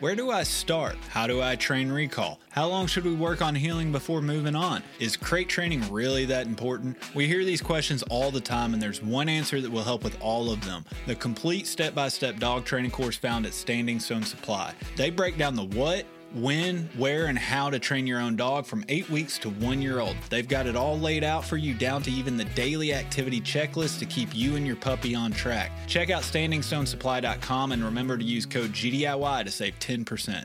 Where do I start? How do I train recall? How long should we work on heeling before moving on? Is crate training really that important? We hear these questions all the time, and there's one answer that will help with all of them the complete step by step dog training course found at Standing Stone Supply. They break down the what, when, where, and how to train your own dog from eight weeks to one year old. They've got it all laid out for you down to even the daily activity checklist to keep you and your puppy on track. Check out standingstonesupply.com and remember to use code GDIY to save 10%.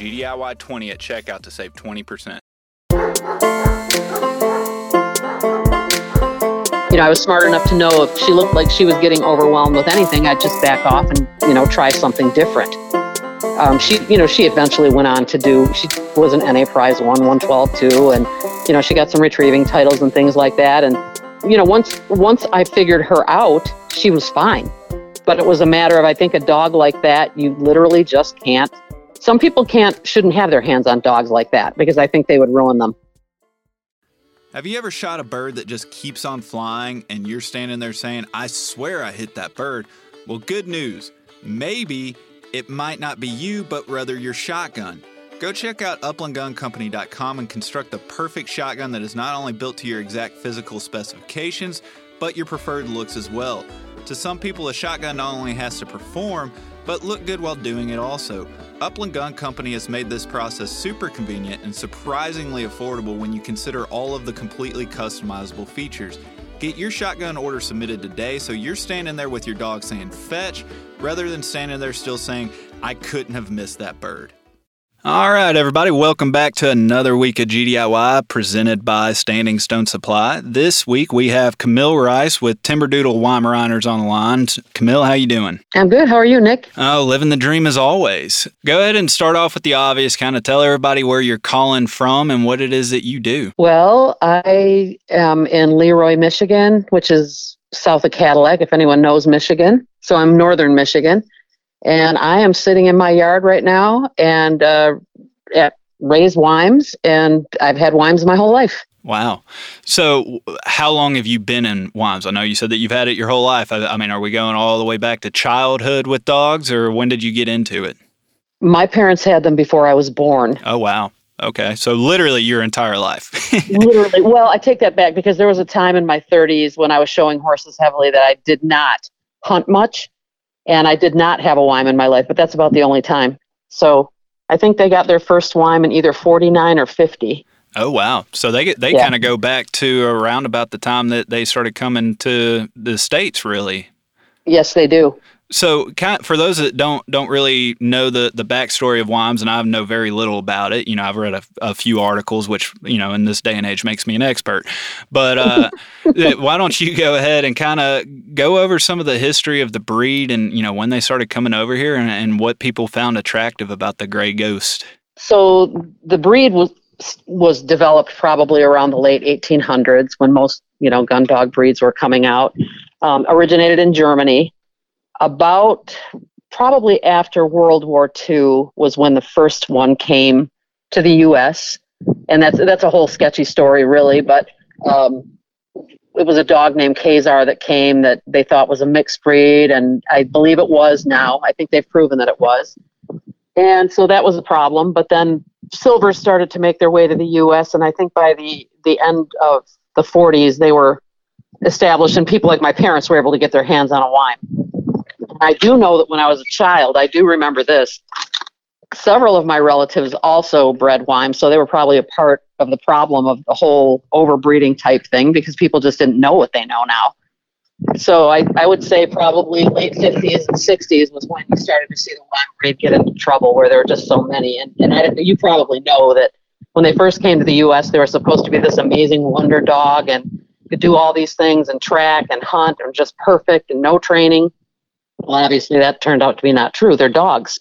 GDIY20 at checkout to save 20%. You know, I was smart enough to know if she looked like she was getting overwhelmed with anything, I'd just back off and, you know, try something different. Um, she, you know, she eventually went on to do, she was an NA Prize 1, 112 too, and, you know, she got some retrieving titles and things like that. And, you know, once, once I figured her out, she was fine. But it was a matter of, I think, a dog like that, you literally just can't some people can't shouldn't have their hands on dogs like that because I think they would ruin them. Have you ever shot a bird that just keeps on flying and you're standing there saying, I swear I hit that bird? Well, good news. Maybe it might not be you, but rather your shotgun. Go check out uplandguncompany.com and construct the perfect shotgun that is not only built to your exact physical specifications, but your preferred looks as well. To some people, a shotgun not only has to perform, but look good while doing it also. Upland Gun Company has made this process super convenient and surprisingly affordable when you consider all of the completely customizable features. Get your shotgun order submitted today so you're standing there with your dog saying fetch rather than standing there still saying, I couldn't have missed that bird. All right, everybody, welcome back to another week of GDIY presented by Standing Stone Supply. This week we have Camille Rice with Timberdoodle Weimaraners on the line. Camille, how you doing? I'm good. How are you, Nick? Oh, living the dream as always. Go ahead and start off with the obvious. Kind of tell everybody where you're calling from and what it is that you do. Well, I am in Leroy, Michigan, which is south of Cadillac, if anyone knows Michigan. So I'm northern Michigan. And I am sitting in my yard right now and uh, at raised Weims, and I've had Weims my whole life. Wow. So, how long have you been in Weims? I know you said that you've had it your whole life. I, I, mean, are we going all the way back to childhood with dogs, or when did you get into it? My parents had them before I was born. Oh, wow. Okay. So, literally your entire life. literally. Well, I take that back because there was a time in my 30s when I was showing horses heavily that I did not hunt much and I did not have a Weim in my life, but that's about the only time. So I think they got their first Weim in either 49 or 50. Oh wow! So they they yeah. kind of go back to around about the time that they started coming to the states, really. Yes, they do. So, for those that don't don't really know the the backstory of Weims, and I know very little about it. You know, I've read a, a few articles, which you know in this day and age makes me an expert. But uh, why don't you go ahead and kind of go over some of the history of the breed, and you know when they started coming over here, and, and what people found attractive about the gray ghost. So the breed was was developed probably around the late 1800s when most you know gun dog breeds were coming out. Um, originated in Germany about probably after World War II was when the first one came to the U.S. And that's that's a whole sketchy story, really. But um, it was a dog named Kazar that came that they thought was a mixed breed, and I believe it was. Now I think they've proven that it was. And so that was a problem. But then silvers started to make their way to the U.S., and I think by the the end of the 40s, they were established, and people like my parents were able to get their hands on a Weim. I do know that when I was a child, I do remember this. Several of my relatives also bred Weim, so they were probably a part of the problem of the whole overbreeding type thing because people just didn't know what they know now. So I, I would say probably late 50s and 60s was when you started to see the Weim breed get into trouble where there were just so many. And, and I, you probably know that when they first came to the U.S., they were supposed to be this amazing wonder dog and could do all these things and track and hunt and just perfect and no training. Well, obviously that turned out to be not true. They're dogs.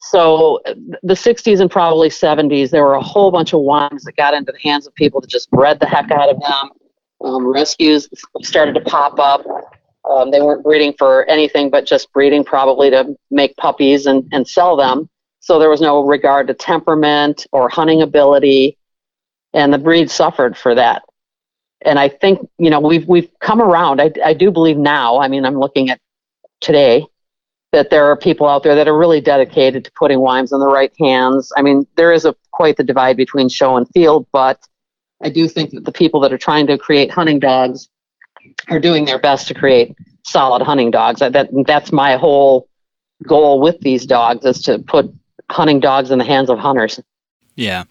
So the 60s and probably 70s, there were a whole bunch of Weims that got into the hands of people that just bred the heck out of them. Um, rescues started to pop up. Um, they weren't breeding for anything but just breeding probably to make puppies and, and sell them. So there was no regard to temperament or hunting ability, and the breed suffered for that. And I think you know we've we've come around. I, I do believe now. I mean, I'm looking at today that there are people out there that are really dedicated to putting Weims in the right hands. I mean, there is a quite the divide between show and field, but I do think that the people that are trying to create hunting dogs are doing their best to create solid hunting dogs. That that's my whole goal with these dogs is to put hunting dogs in the hands of hunters. Yeah.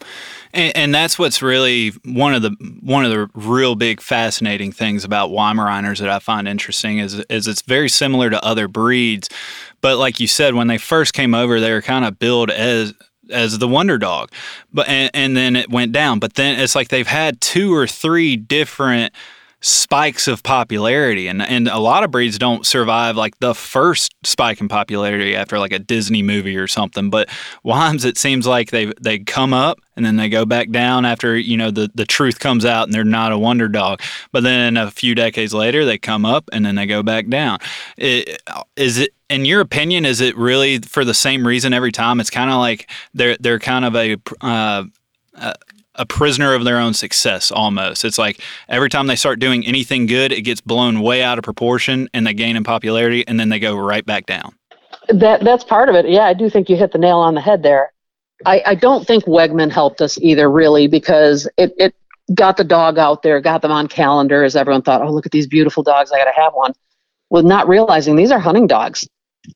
And, and, that's what's really one of the one of the real big fascinating things about Weimaraners that I find interesting is is it's very similar to other breeds, but like you said, when they first came over, they were kind of billed as as the wonder dog, but and, and then it went down. But then it's like they've had two or three different spikes of popularity and and a lot of breeds don't survive like the first spike in popularity after like a Disney movie or something but Weims it seems like they they come up and then they go back down after you know the the truth comes out and they're not a wonder dog but then a few decades later they come up and then they go back down. It, is it in your opinion is it really for the same reason every time? It's kind of like they're they're kind of a uh, uh, a prisoner of their own success almost. It's like every time they start doing anything good, it gets blown way out of proportion and they gain in popularity and then they go right back down. That that's part of it. Yeah, I do think you hit the nail on the head there. I, I don't think Wegman helped us either really because it, it got the dog out there, got them on calendars. Everyone thought, oh look at these beautiful dogs, I gotta have one. With not realizing these are hunting dogs.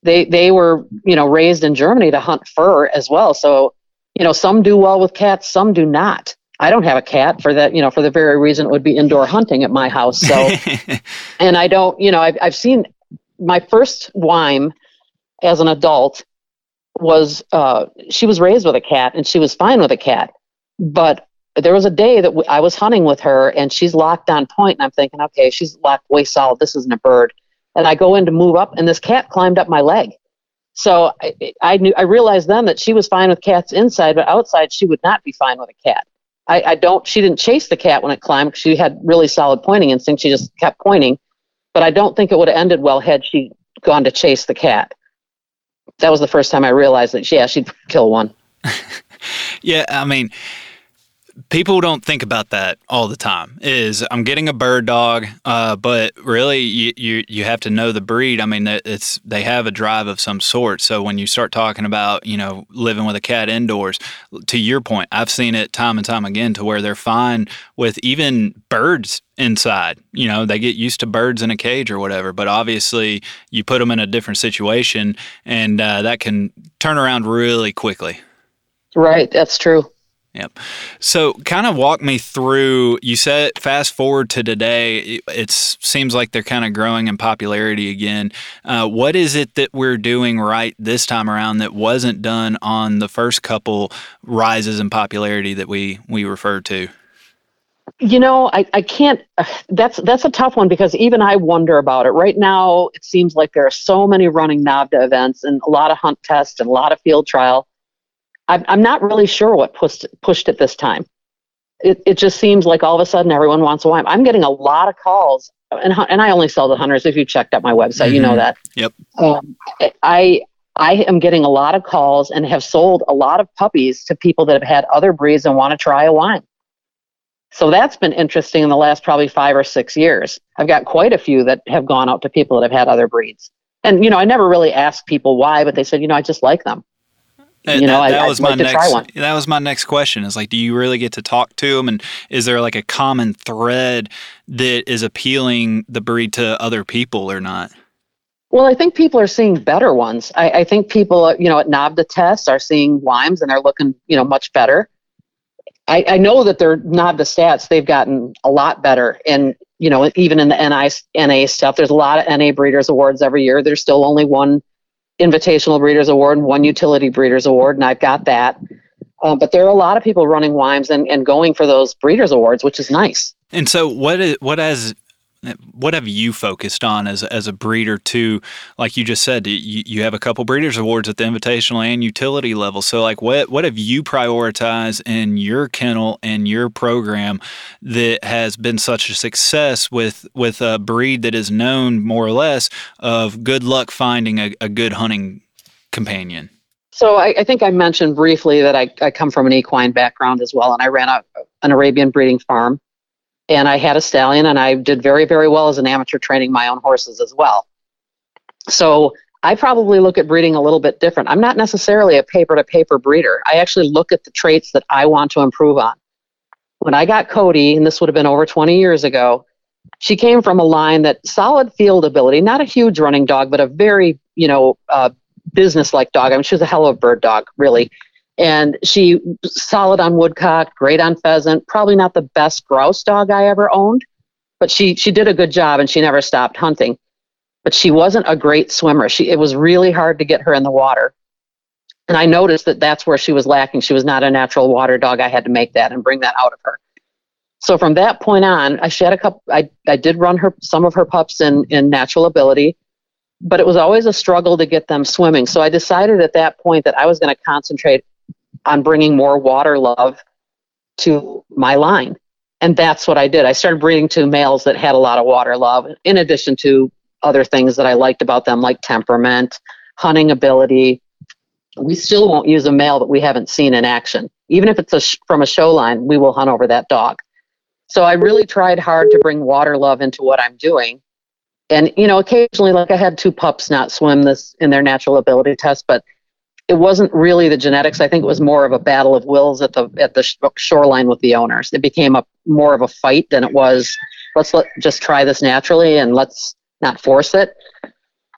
They they were, you know, raised in Germany to hunt fur as well. So you know, some do well with cats, some do not. I don't have a cat for that, you know, for the very reason it would be indoor hunting at my house. So, and I don't, you know, I've, I've seen my first Weim as an adult was, uh, she was raised with a cat and she was fine with a cat. But there was a day that w- I was hunting with her and she's locked on point and I'm thinking, okay, she's locked way solid. This isn't a bird. And I go in to move up and this cat climbed up my leg. So I, I knew I realized then that she was fine with cats inside, but outside she would not be fine with a cat. I, I don't. She didn't chase the cat when it climbed. She had really solid pointing instinct. She just kept pointing, but I don't think it would have ended well had she gone to chase the cat. That was the first time I realized that. Yeah, she'd kill one. yeah, I mean, people don't think about that all the time is i'm getting a bird dog uh, but really you, you you have to know the breed. I mean it's they have a drive of some sort. So when you start talking about you know living with a cat indoors to your point i've seen it time and time again to where they're fine with even birds inside. You know they get used to birds in a cage or whatever but obviously you put them in a different situation and uh, that can turn around really quickly. Right. That's true Yep. So, kind of walk me through. You said fast forward to today. It seems like they're kind of growing in popularity again. Uh, what is it that we're doing right this time around that wasn't done on the first couple rises in popularity that we we referred to? You know, I, I can't. That's that's a tough one because even I wonder about it. Right now, it seems like there are so many running NAVHDA events and a lot of hunt tests and a lot of field trial I'm, I'm not really sure what pushed pushed it this time. It, it just seems like all of a sudden everyone wants a Weim. I'm getting a lot of calls, and and I only sell to hunters. If you checked out my website, mm-hmm. you know mm-hmm. that. Yep. Um, I I am getting a lot of calls and have sold a lot of puppies to people that have had other breeds and want to try a Weim. So that's been interesting in the last probably five or six years. I've got quite a few that have gone out to people that have had other breeds. And, you know, I never really asked people why, but they said, you know, I just like them. That, you know, that, that I, was my next. That was my next question. Is like, do you really get to talk to them, and is there like a common thread that is appealing the breed to other people or not? Well, I think people are seeing better ones. I, I think people, uh, you know, at NAVHDA tests are seeing Weims and they're looking, you know, much better. I, I know that their the stats they've gotten a lot better, and you know, even in the NI, NA stuff, there's a lot of NA Breeders Awards every year. There's still only one Invitational Breeders Award and one Utility Breeders Award, and I've got that. Um, but there are a lot of people running Weims and, and going for those Breeders Awards, which is nice. And so, what is what has what have you focused on as as a breeder too? Like you just said, you, you have a couple breeders awards at the invitational and utility level. So like what what have you prioritized in your kennel and your program that has been such a success with with a breed that is known more or less of good luck finding a, a good hunting companion? So I, I, think I mentioned briefly that I, I come from an equine background as well, and I ran a, an Arabian breeding farm and I had a stallion, and I did very, very well as an amateur training my own horses as well. So I probably look at breeding a little bit different. I'm not necessarily a paper to paper breeder. I actually look at the traits that I want to improve on. When I got Cody, and this would have been over 20 years ago, she came from a line that solid field ability, not a huge running dog, but a very, you know, uh, business like dog. I mean, she was a hell of a bird dog, really. And she solid on woodcock, great on pheasant. Probably not the best grouse dog I ever owned, but she she did a good job and she never stopped hunting. But she wasn't a great swimmer. She it was really hard to get her in the water. And I noticed that that's where she was lacking. She was not a natural water dog. I had to make that and bring that out of her. So from that point on, I shed a couple. I I did run her some of her pups in in natural ability, but it was always a struggle to get them swimming. So I decided at that point that I was going to concentrate on bringing more water love to my line. And that's what I did. I started breeding to males that had a lot of water love, in addition to other things that I liked about them, like temperament, hunting ability. We still won't use a male that we haven't seen in action. Even if it's a sh- from a show line, we will hunt over that dog. So I really tried hard to bring water love into what I'm doing. And, you know, occasionally, like I had two pups not swim this in their natural ability test, but it wasn't really the genetics. I think it was more of a battle of wills at the at the shoreline with the owners. It became a more of a fight than it was. Let's let just try this naturally and let's not force it.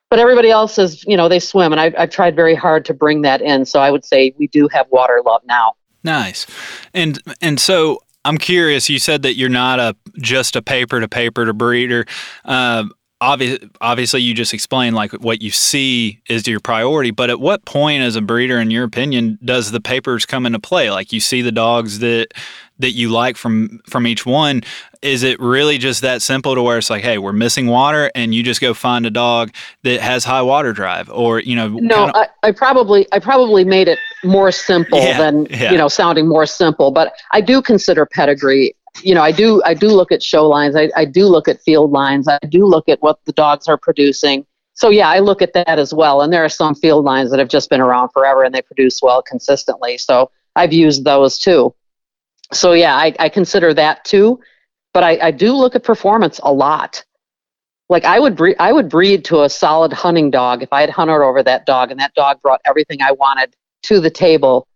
But everybody else is, you know, they swim, and I've, I've tried very hard to bring that in. So I would say we do have water love now. Nice, and and so I'm curious. You said that you're not a just a paper to paper to breeder. Uh, obvious, obviously you just explained like what you see is your priority but at what point as a breeder in your opinion does the papers come into play? Like you see the dogs that that you like from from each one. Is it really just that simple to where it's like hey we're missing water and you just go find a dog that has high water drive? Or you know no kinda... I, I probably i probably made it more simple yeah, than yeah. you know sounding more simple but i do consider pedigree you know, I do I do look at show lines. I, I do look at field lines. I do look at what the dogs are producing. So yeah, I look at that as well. And there are some field lines that have just been around forever and they produce well consistently. So I've used those too. So yeah, I, I consider that too. But I, I do look at performance a lot. Like I would I would breed to a solid hunting dog if I had hunted over that dog and that dog brought everything I wanted to the table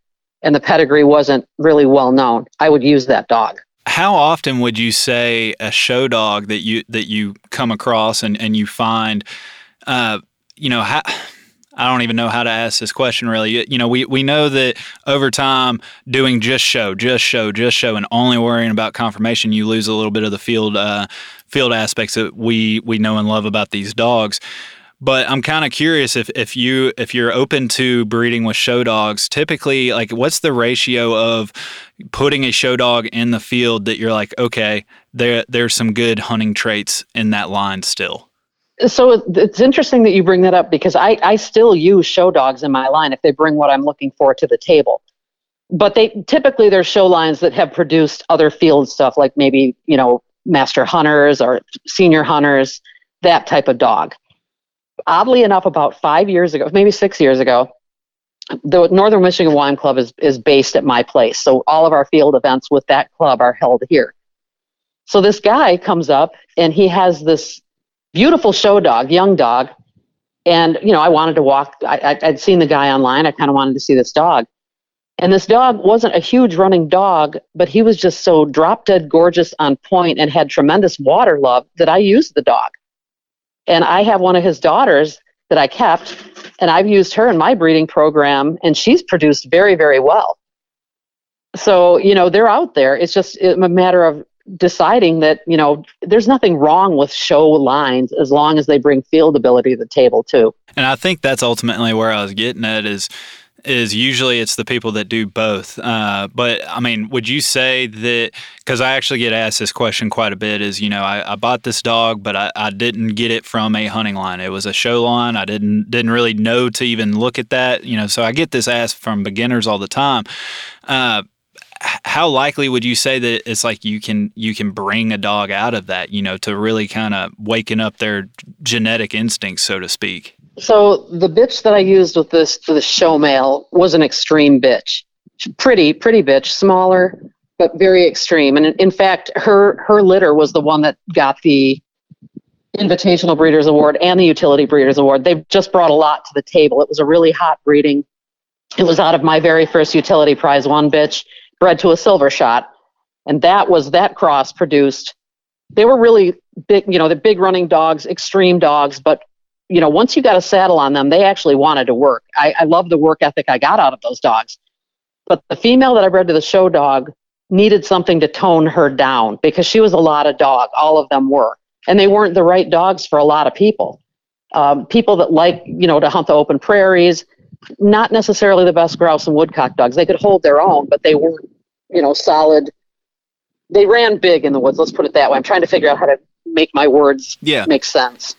and the pedigree wasn't really well known. I would use that dog how often would you say a show dog that you that you come across and, and you find uh, you know how I don't even know how to ask this question really. You know, we, we know that over time doing just show, just show, just show, and only worrying about conformation, you lose a little bit of the field uh, field aspects that we we know and love about these dogs. But I'm kind of curious if, if you if you're open to breeding with show dogs, typically like what's the ratio of putting a show dog in the field that you're like, okay, there there's some good hunting traits in that line still. So it's interesting that you bring that up because I, I still use show dogs in my line if they bring what I'm looking for to the table. But they typically they're show lines that have produced other field stuff like maybe, you know, master hunters or senior hunters, that type of dog oddly enough, about five years ago, maybe six years ago, the Northern Michigan Weim Club is, is based at my place. So all of our field events with that club are held here. So this guy comes up and he has this beautiful show dog, young dog. And, you know, I wanted to walk, I, I'd seen the guy online. I kind of wanted to see this dog. And this dog wasn't a huge running dog, but he was just so drop dead gorgeous on point and had tremendous water love that I used the dog. And I have one of his daughters that I kept, and I've used her in my breeding program, and she's produced very, very well. So, you know, they're out there. It's just a matter of deciding that, you know, there's nothing wrong with show lines as long as they bring field ability to the table, too. And I think that's ultimately where I was getting at is is usually it's the people that do both. Uh, but I mean, would you say that? Because I actually get asked this question quite a bit. Is you know, I, I bought this dog, but I, I, didn't get it from a hunting line. It was a show line. I didn't didn't really know to even look at that. You know, so I get this asked from beginners all the time. Uh, how likely would you say that it's like you can you can bring a dog out of that you know to really kind of waking up their genetic instincts so to speak so the bitch that I used with this for the show male was an extreme bitch. Pretty, pretty bitch, smaller, but very extreme. And in fact, her her litter was the one that got the Invitational Breeders Award and the Utility Breeders Award. They've just brought a lot to the table. It was a really hot breeding. It was out of my very first utility prize one bitch, bred to a silver shot. And that was that cross produced. They were really big, you know, the big running dogs, extreme dogs, but you know, once you got a saddle on them, they actually wanted to work. I, I love the work ethic I got out of those dogs. But the female that I bred to the show dog needed something to tone her down because she was a lot of dog. All of them were. And they weren't the right dogs for a lot of people. Um, people that like, you know, to hunt the open prairies, not necessarily the best grouse and woodcock dogs. They could hold their own, but they weren't, you know, solid. They ran big in the woods. Let's put it that way. I'm trying to figure out how to make my words yeah. make sense.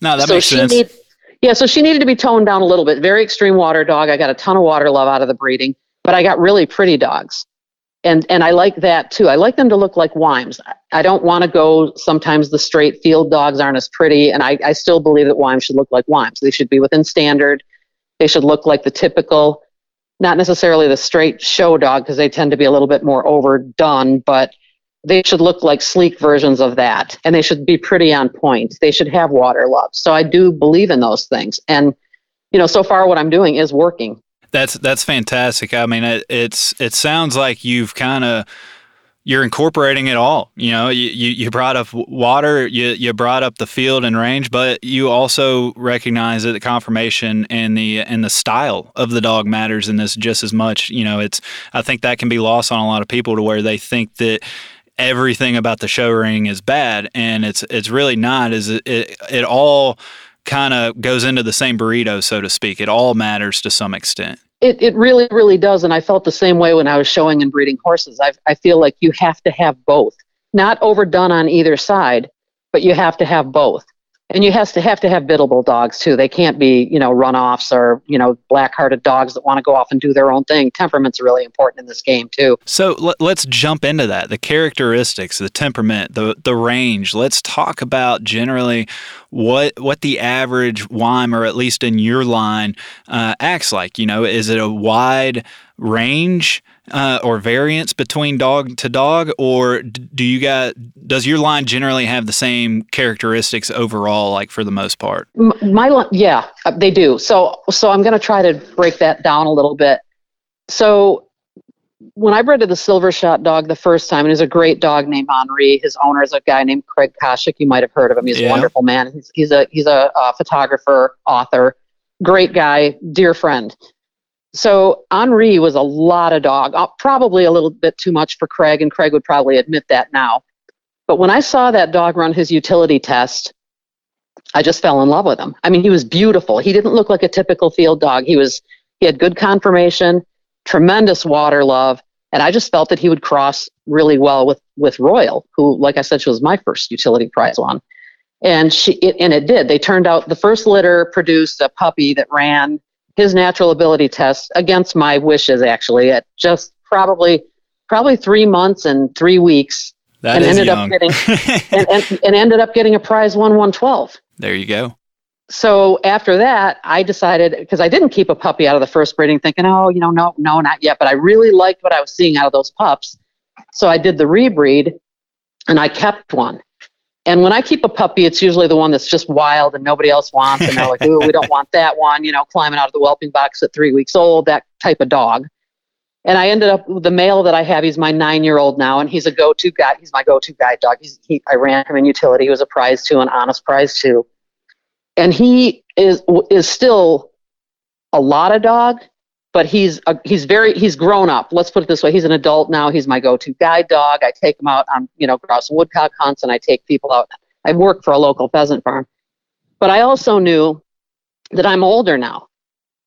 No, that so makes sense. Need, yeah, so she needed to be toned down a little bit. Very extreme water dog. I got a ton of water love out of the breeding, but I got really pretty dogs. And and I like that too. I like them to look like Weims. I don't want to go sometimes the straight field dogs aren't as pretty, and I, I still believe that Weims should look like Weims. They should be within standard. They should look like the typical, not necessarily the straight show dog, because they tend to be a little bit more overdone, but they should look like sleek versions of that and they should be pretty on point. They should have water love. So i do believe in those things. And you know so far what i'm doing is working. That's that's fantastic. I mean it, it's it sounds like you've kind of you're incorporating it all. You know you, you, you brought up water you, you brought up the field and range but you also recognize that the conformation and the and the style of the dog matters in this just as much. You know it's i think that can be lost on a lot of people to where they think that everything about the show ring is bad, and it's it's really not. Is it it, it all kind of goes into the same burrito, so to speak. It all matters to some extent. It, it really, really does. And I felt the same way when I was showing and breeding horses. I, I feel like you have to have both, not overdone on either side, but you have to have both and you has to have to have biddable dogs too. They can't be, you know, runoffs or you know, black-hearted dogs that want to go off and do their own thing. Temperament's really important in this game too. So let, us jump into that. The characteristics, the temperament, the the range. Let's talk about generally what what the average Weim, or at least in your line, uh, acts like. You know, is it a wide range? Uh, or variance between dog to dog, or do you got does your line generally have the same characteristics overall, like for the most part? My line, yeah, uh, they do. So so I'm going to try to break that down a little bit. So when I bred to the silver shot dog the first time, and he's a great dog named Henri. His owner is a guy named Craig Koshyk. You might have heard of him. He's yeah. a wonderful man. He's, he's a he's a, a photographer, author, great guy, dear friend. So Henri was a lot of dog, uh, probably a little bit too much for Craig, and Craig would probably admit that now. But when I saw that dog run his utility test, I just fell in love with him. I mean, he was beautiful. He didn't look like a typical field dog. He was he had good conformation, tremendous water love, and I just felt that he would cross really well with with Royal, who, like I said, she was my first utility prize one. And she it, and it did. They turned out the first litter produced a puppy that ran his natural ability test against my wishes actually at just probably probably three months and three weeks. That and ended young. up getting and, and, and, ended up getting a prize one 112 there you go. So after that i decided because i didn't keep a puppy out of the first breeding thinking oh you know no no not yet but i really liked what i was seeing out of those pups. So i did the rebreed and i kept one and when I keep a puppy, it's usually the one that's just wild and nobody else wants. And they're like, ooh, we don't want that one, you know, climbing out of the whelping box at three weeks old, that type of dog. And I ended up the male that I have. He's my nine year old now, and he's a go to guy. He's my go to guide dog. He's, he, I ran him in utility. He was a prize too, an honest prize too. And he is is still a lot of dog, but he's a, he's very he's grown up. Let's put it this way: he's an adult now. He's my go-to guide dog. I take him out on you know grouse woodcock hunts, and I take people out. I work for a local pheasant farm, but I also knew that I'm older now,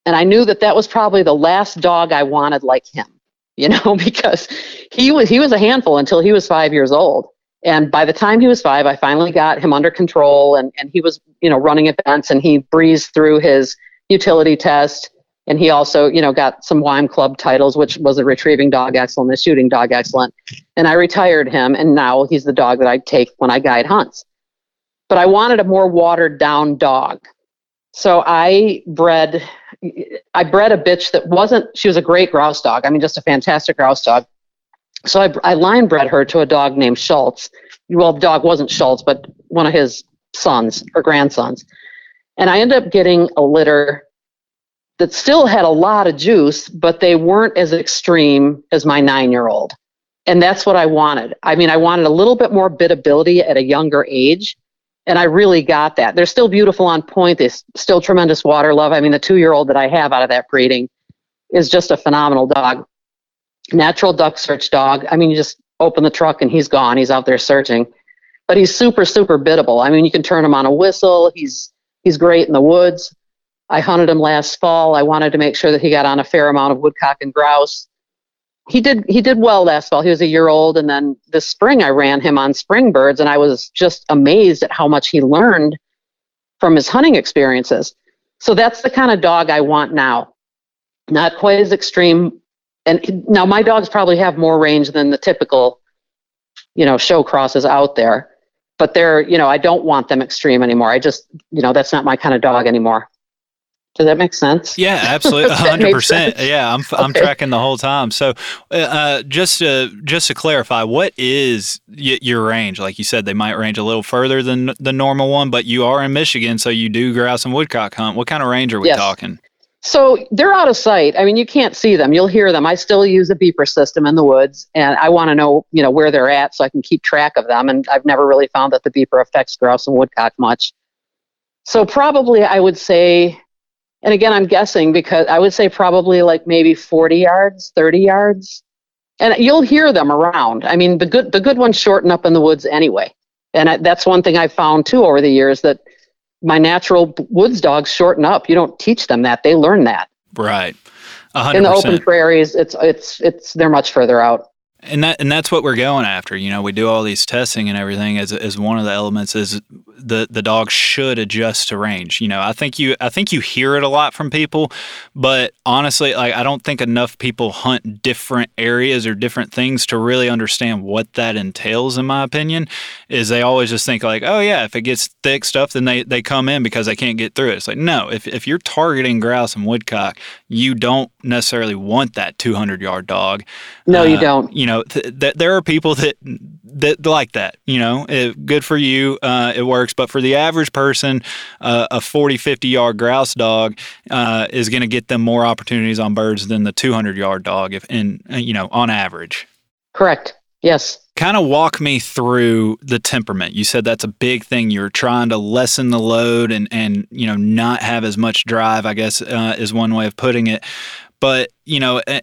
and I knew that that was probably the last dog I wanted like him, you know, because he was he was a handful until he was five years old. And by the time he was five, I finally got him under control, and and he was you know running events, and he breezed through his utility test. And he also, you know, got some Weim Club titles, which was a retrieving dog excellent, a shooting dog excellent. And I retired him, and now he's the dog that I take when I guide hunts. But I wanted a more watered down dog. So I bred I bred a bitch that wasn't she was a great grouse dog. I mean just a fantastic grouse dog. So I, I line bred her to a dog named Schultz. Well, the dog wasn't Schultz, but one of his sons or grandsons. And I ended up getting a litter that still had a lot of juice, but they weren't as extreme as my nine year old. And that's what I wanted. I mean, I wanted a little bit more biddability at a younger age. And I really got that. They're still beautiful on point. They still tremendous water love. I mean, the two year old that I have out of that breeding is just a phenomenal dog. Natural duck search dog. I mean, you just open the truck and he's gone. He's out there searching. But he's super, super biddable. I mean, you can turn him on a whistle. He's he's great in the woods. I hunted him last fall. I wanted to make sure that he got on a fair amount of woodcock and grouse. He did he did well last fall. He was a year old, and then this spring I ran him on spring birds, and I was just amazed at how much he learned from his hunting experiences. So that's the kind of dog I want now. Not quite as extreme. And now my dogs probably have more range than the typical, you know, show crosses out there. But they're, you know, I don't want them extreme anymore. I just, you know, that's not my kind of dog anymore. Does that make sense? Yeah, absolutely, hundred percent. Yeah, I'm okay. I'm tracking the whole time. So, uh, uh, just to just to clarify, what is y- your range? Like you said, they might range a little further than the normal one, but you are in Michigan, so you do grouse and woodcock hunt. What kind of range are we yes. talking? So they're out of sight. I mean, you can't see them. You'll hear them. I still use a beeper system in the woods, and I want to know, you know, where they're at so I can keep track of them. And I've never really found that the beeper affects grouse and woodcock much. So probably I would say and again, I'm guessing because I would say probably like maybe 40 yards, 30 yards. And you'll hear them around. I mean, the good the good ones shorten up in the woods anyway. And I, that's one thing I've found too over the years that my natural woods dogs shorten up. You don't teach them that; they learn that. Right. 100%. In the open prairies, it's it's it's they're much further out and that and that's what we're going after. You know, we do all these testing and everything as as one of the elements is the the dog should adjust to range. You know, I think you I think you hear it a lot from people, but honestly, like I don't think enough people hunt different areas or different things to really understand what that entails. In my opinion, is they always just think like, oh yeah, if it gets thick stuff, then they they come in because they can't get through it. It's like no, if if you're targeting grouse and woodcock, you don't necessarily want that 200 yard dog. No, uh, you don't. You know, th- th- there are people that that like that. You know, it, good for you, uh, it works. But for the average person, uh, a 40, 50 yard grouse dog uh, is going to get them more opportunities on birds than the 200 yard dog, if in uh, you know on average. Correct. Yes. Kind of walk me through the temperament. You said that's a big thing. You're trying to lessen the load and and you know not have as much drive. I guess uh, is one way of putting it. But you know, eh,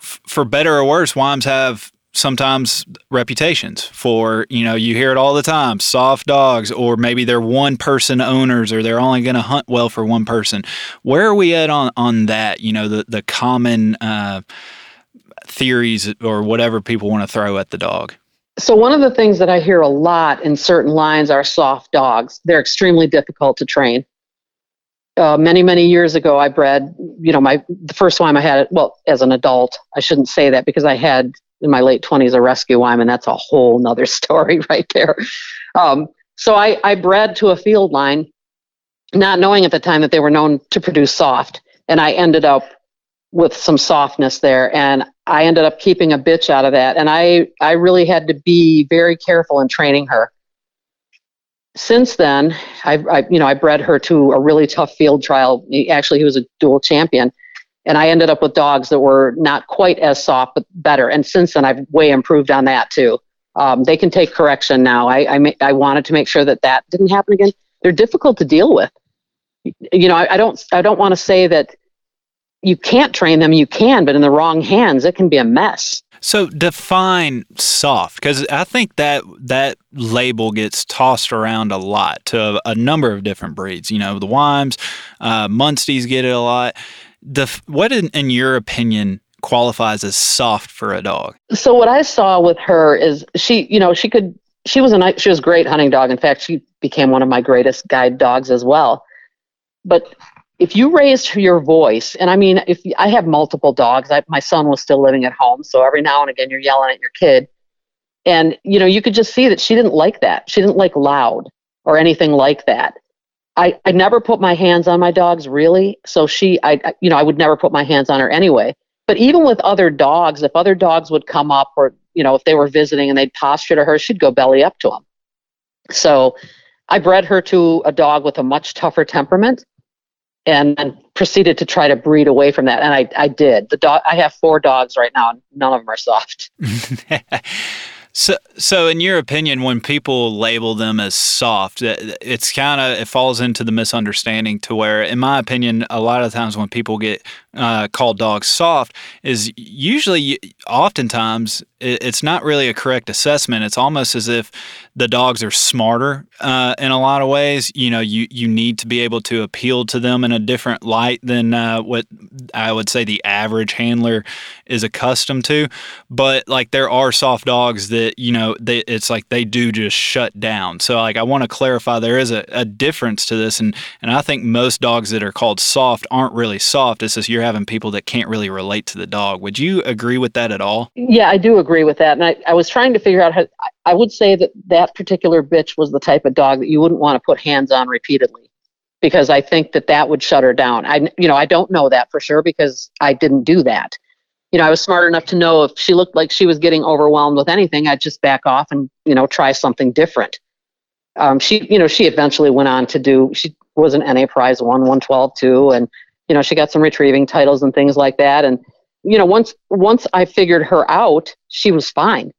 for better or worse, Weims have sometimes reputations for you know you hear it all the time soft dogs or maybe they're one person owners or they're only going to hunt well for one person. Where are we at on on that? You know the the common uh, theories or whatever people want to throw at the dog. So one of the things that i hear a lot in certain lines are soft dogs. They're extremely difficult to train. Uh, many many years ago i bred you know my the first time i had it well as an adult i shouldn't say that because i had in my late 20s a rescue Wyman. That's a whole nother story right there. Um, so I, I bred to a field line, not knowing at the time that they were known to produce soft. And I ended up with some softness there. And I ended up keeping a bitch out of that. And I, I really had to be very careful in training her. Since then, I, I, you know, I bred her to a really tough field trial. Actually, he was a dual champion and I ended up with dogs that were not quite as soft, but better. And since then, I've way improved on that too. Um, they can take correction now. I I, ma- I, wanted to make sure that that didn't happen again. They're difficult to deal with. You know, I, I don't I don't want to say that you can't train them. You can, but in the wrong hands, it can be a mess. So define soft because I think that that label gets tossed around a lot to a, a number of different breeds. You know, the Weims, uh, Munsties get it a lot The what, in, in your opinion, qualifies as soft for a dog? So what I saw with her is she, you know, she could she was a she was a great hunting dog. In fact, she became one of my greatest guide dogs as well. But if you raised your voice, and I mean, if I have multiple dogs, I, my son was still living at home, so every now and again you're yelling at your kid, and you know you could just see that she didn't like that. She didn't like loud or anything like that. I, I never put my hands on my dogs really, so she, I, you know, I would never put my hands on her anyway. But even with other dogs, if other dogs would come up or, you know, if they were visiting and they'd posture to her, she'd go belly up to them. So I bred her to a dog with a much tougher temperament and, and proceeded to try to breed away from that. And I, I did. The dog I have four dogs right now, and none of them are soft. So, so in your opinion, when people label them as soft, it's kind of it falls into the misunderstanding to where, in my opinion, a lot of times when people get uh, called dogs soft, is usually, oftentimes, it's not really a correct assessment. It's almost as if the dogs are smarter uh, in a lot of ways. You know, you you need to be able to appeal to them in a different light than uh, what I would say the average handler is accustomed to. But like, there are soft dogs that you know, they, it's like they do just shut down. So like I want to clarify there is a, a difference to this, and and I think most dogs that are called soft aren't really soft. It's just you're having people that can't really relate to the dog. Would you agree with that at all? Yeah, I do agree with that, and I, I was trying to figure out how. I would say that that particular bitch was the type of dog that you wouldn't want to put hands on repeatedly because I think that that would shut her down. I, you know, I don't know that for sure because I didn't do that you know, I was smart enough to know if she looked like she was getting overwhelmed with anything, I'd just back off and, you know, try something different. Um, she, you know, she eventually went on to do, she was an NA prize one, 112 too. And, you know, she got some retrieving titles and things like that. And, you know, once, once I figured her out, she was fine.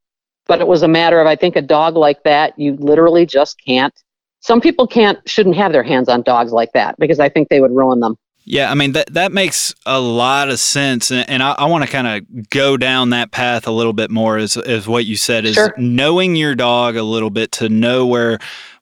But it was a matter of, I think a dog like that, you literally just can't, some people can't, shouldn't have their hands on dogs like that because I think they would ruin them. Yeah, I mean that that makes a lot of sense, and, and I, I want to kind of go down that path a little bit more. Is is what you said is sure. knowing your dog a little bit to know where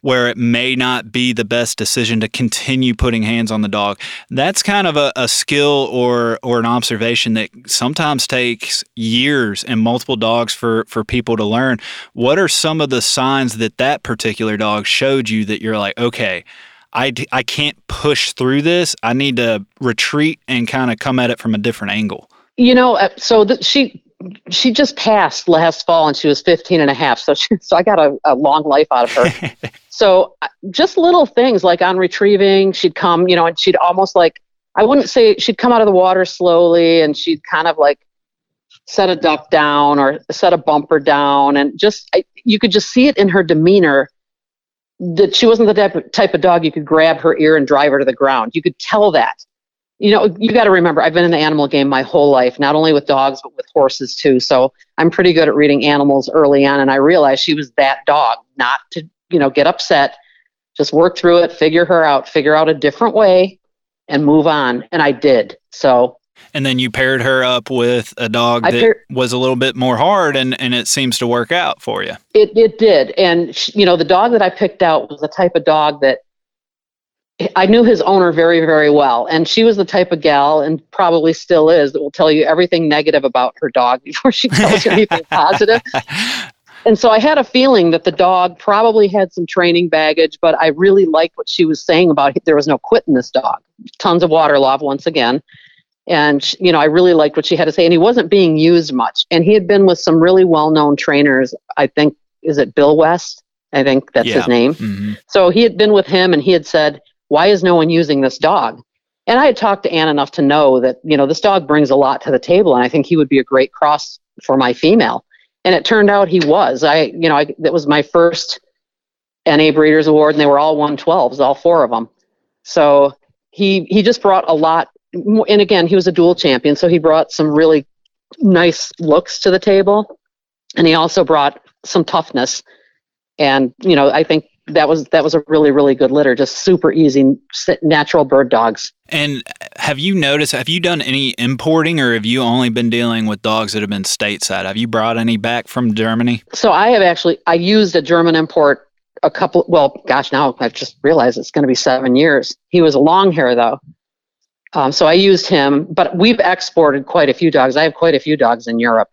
where it may not be the best decision to continue putting hands on the dog. That's kind of a, a skill or or an observation that sometimes takes years and multiple dogs for for people to learn. What are some of the signs that that particular dog showed you that you're like, okay? I, I can't push through this. I need to retreat and kind of come at it from a different angle. You know, uh, so the, she she just passed last fall and she was 15 and a half. So she, so I got a, a long life out of her. so uh, just little things like on retrieving, she'd come, you know, and she'd almost like, I wouldn't say she'd come out of the water slowly and she'd kind of like set a duck down or set a bumper down. And just, I, you could just see it in her demeanor that she wasn't the type of, type of dog you could grab her ear and drive her to the ground. You could tell that. You know, you got to remember, I've been in the animal game my whole life, not only with dogs, but with horses too. So I'm pretty good at reading animals early on. And I realized she was that dog, not to, you know, get upset, just work through it, figure her out, figure out a different way and move on. And I did. So and then you paired her up with a dog that par- was a little bit more hard and, and it seems to work out for you it, it did and she, you know the dog that i picked out was the type of dog that i knew his owner very very well and she was the type of gal and probably still is that will tell you everything negative about her dog before she tells you anything positive. and so i had a feeling that the dog probably had some training baggage but i really liked what she was saying about there was no quit in this dog tons of water love once again and, you know, I really liked what she had to say. And he wasn't being used much. And he had been with some really well known trainers. I think, is it Bill West? I think that's yeah. his name. Mm-hmm. So he had been with him and he had said, Why is no one using this dog? And I had talked to Ann enough to know that, you know, this dog brings a lot to the table. And I think he would be a great cross for my female. And it turned out he was. I, you know, I, that was my first NA Breeders Award, and they were all 112s, all four of them. So he he just brought a lot and again, he was a dual champion, so he brought some really nice looks to the table, and he also brought some toughness. And you know, I think that was that was a really really good litter, just super easy, natural bird dogs. And have you noticed? Have you done any importing, or have you only been dealing with dogs that have been stateside? Have you brought any back from Germany? So I have actually. I used a German import a couple. Well, gosh, now I've just realized it's going to be seven years. He was a long hair though, Um, so I used him, but we've exported quite a few dogs. I have quite a few dogs in Europe.